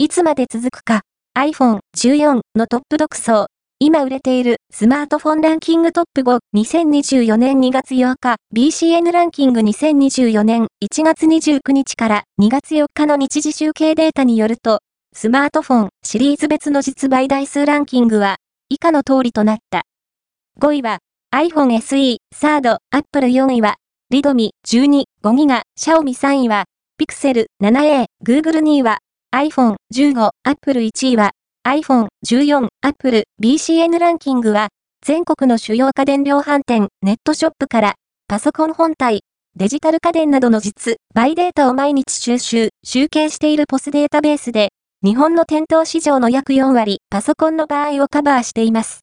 いつまで続くか、iPhone 14のトップ独走。今売れているスマートフォンランキングトップ5、2024年2月8日、BCN ランキング2024年1月29日から2月4日の日時集計データによると、スマートフォンシリーズ別の実売台数ランキングは、以下の通りとなった。5位は、iPhone SE、サード、Apple 4位は、リドミ12、5ギガ、シャオミ3位は、Pixel 7a、Google 2位は、iPhone 15、Apple 1位は、iPhone 14、Apple BCN ランキングは、全国の主要家電量販店、ネットショップから、パソコン本体、デジタル家電などの実、売データを毎日収集、集計しているポスデータベースで、日本の店頭市場の約4割、パソコンの場合をカバーしています。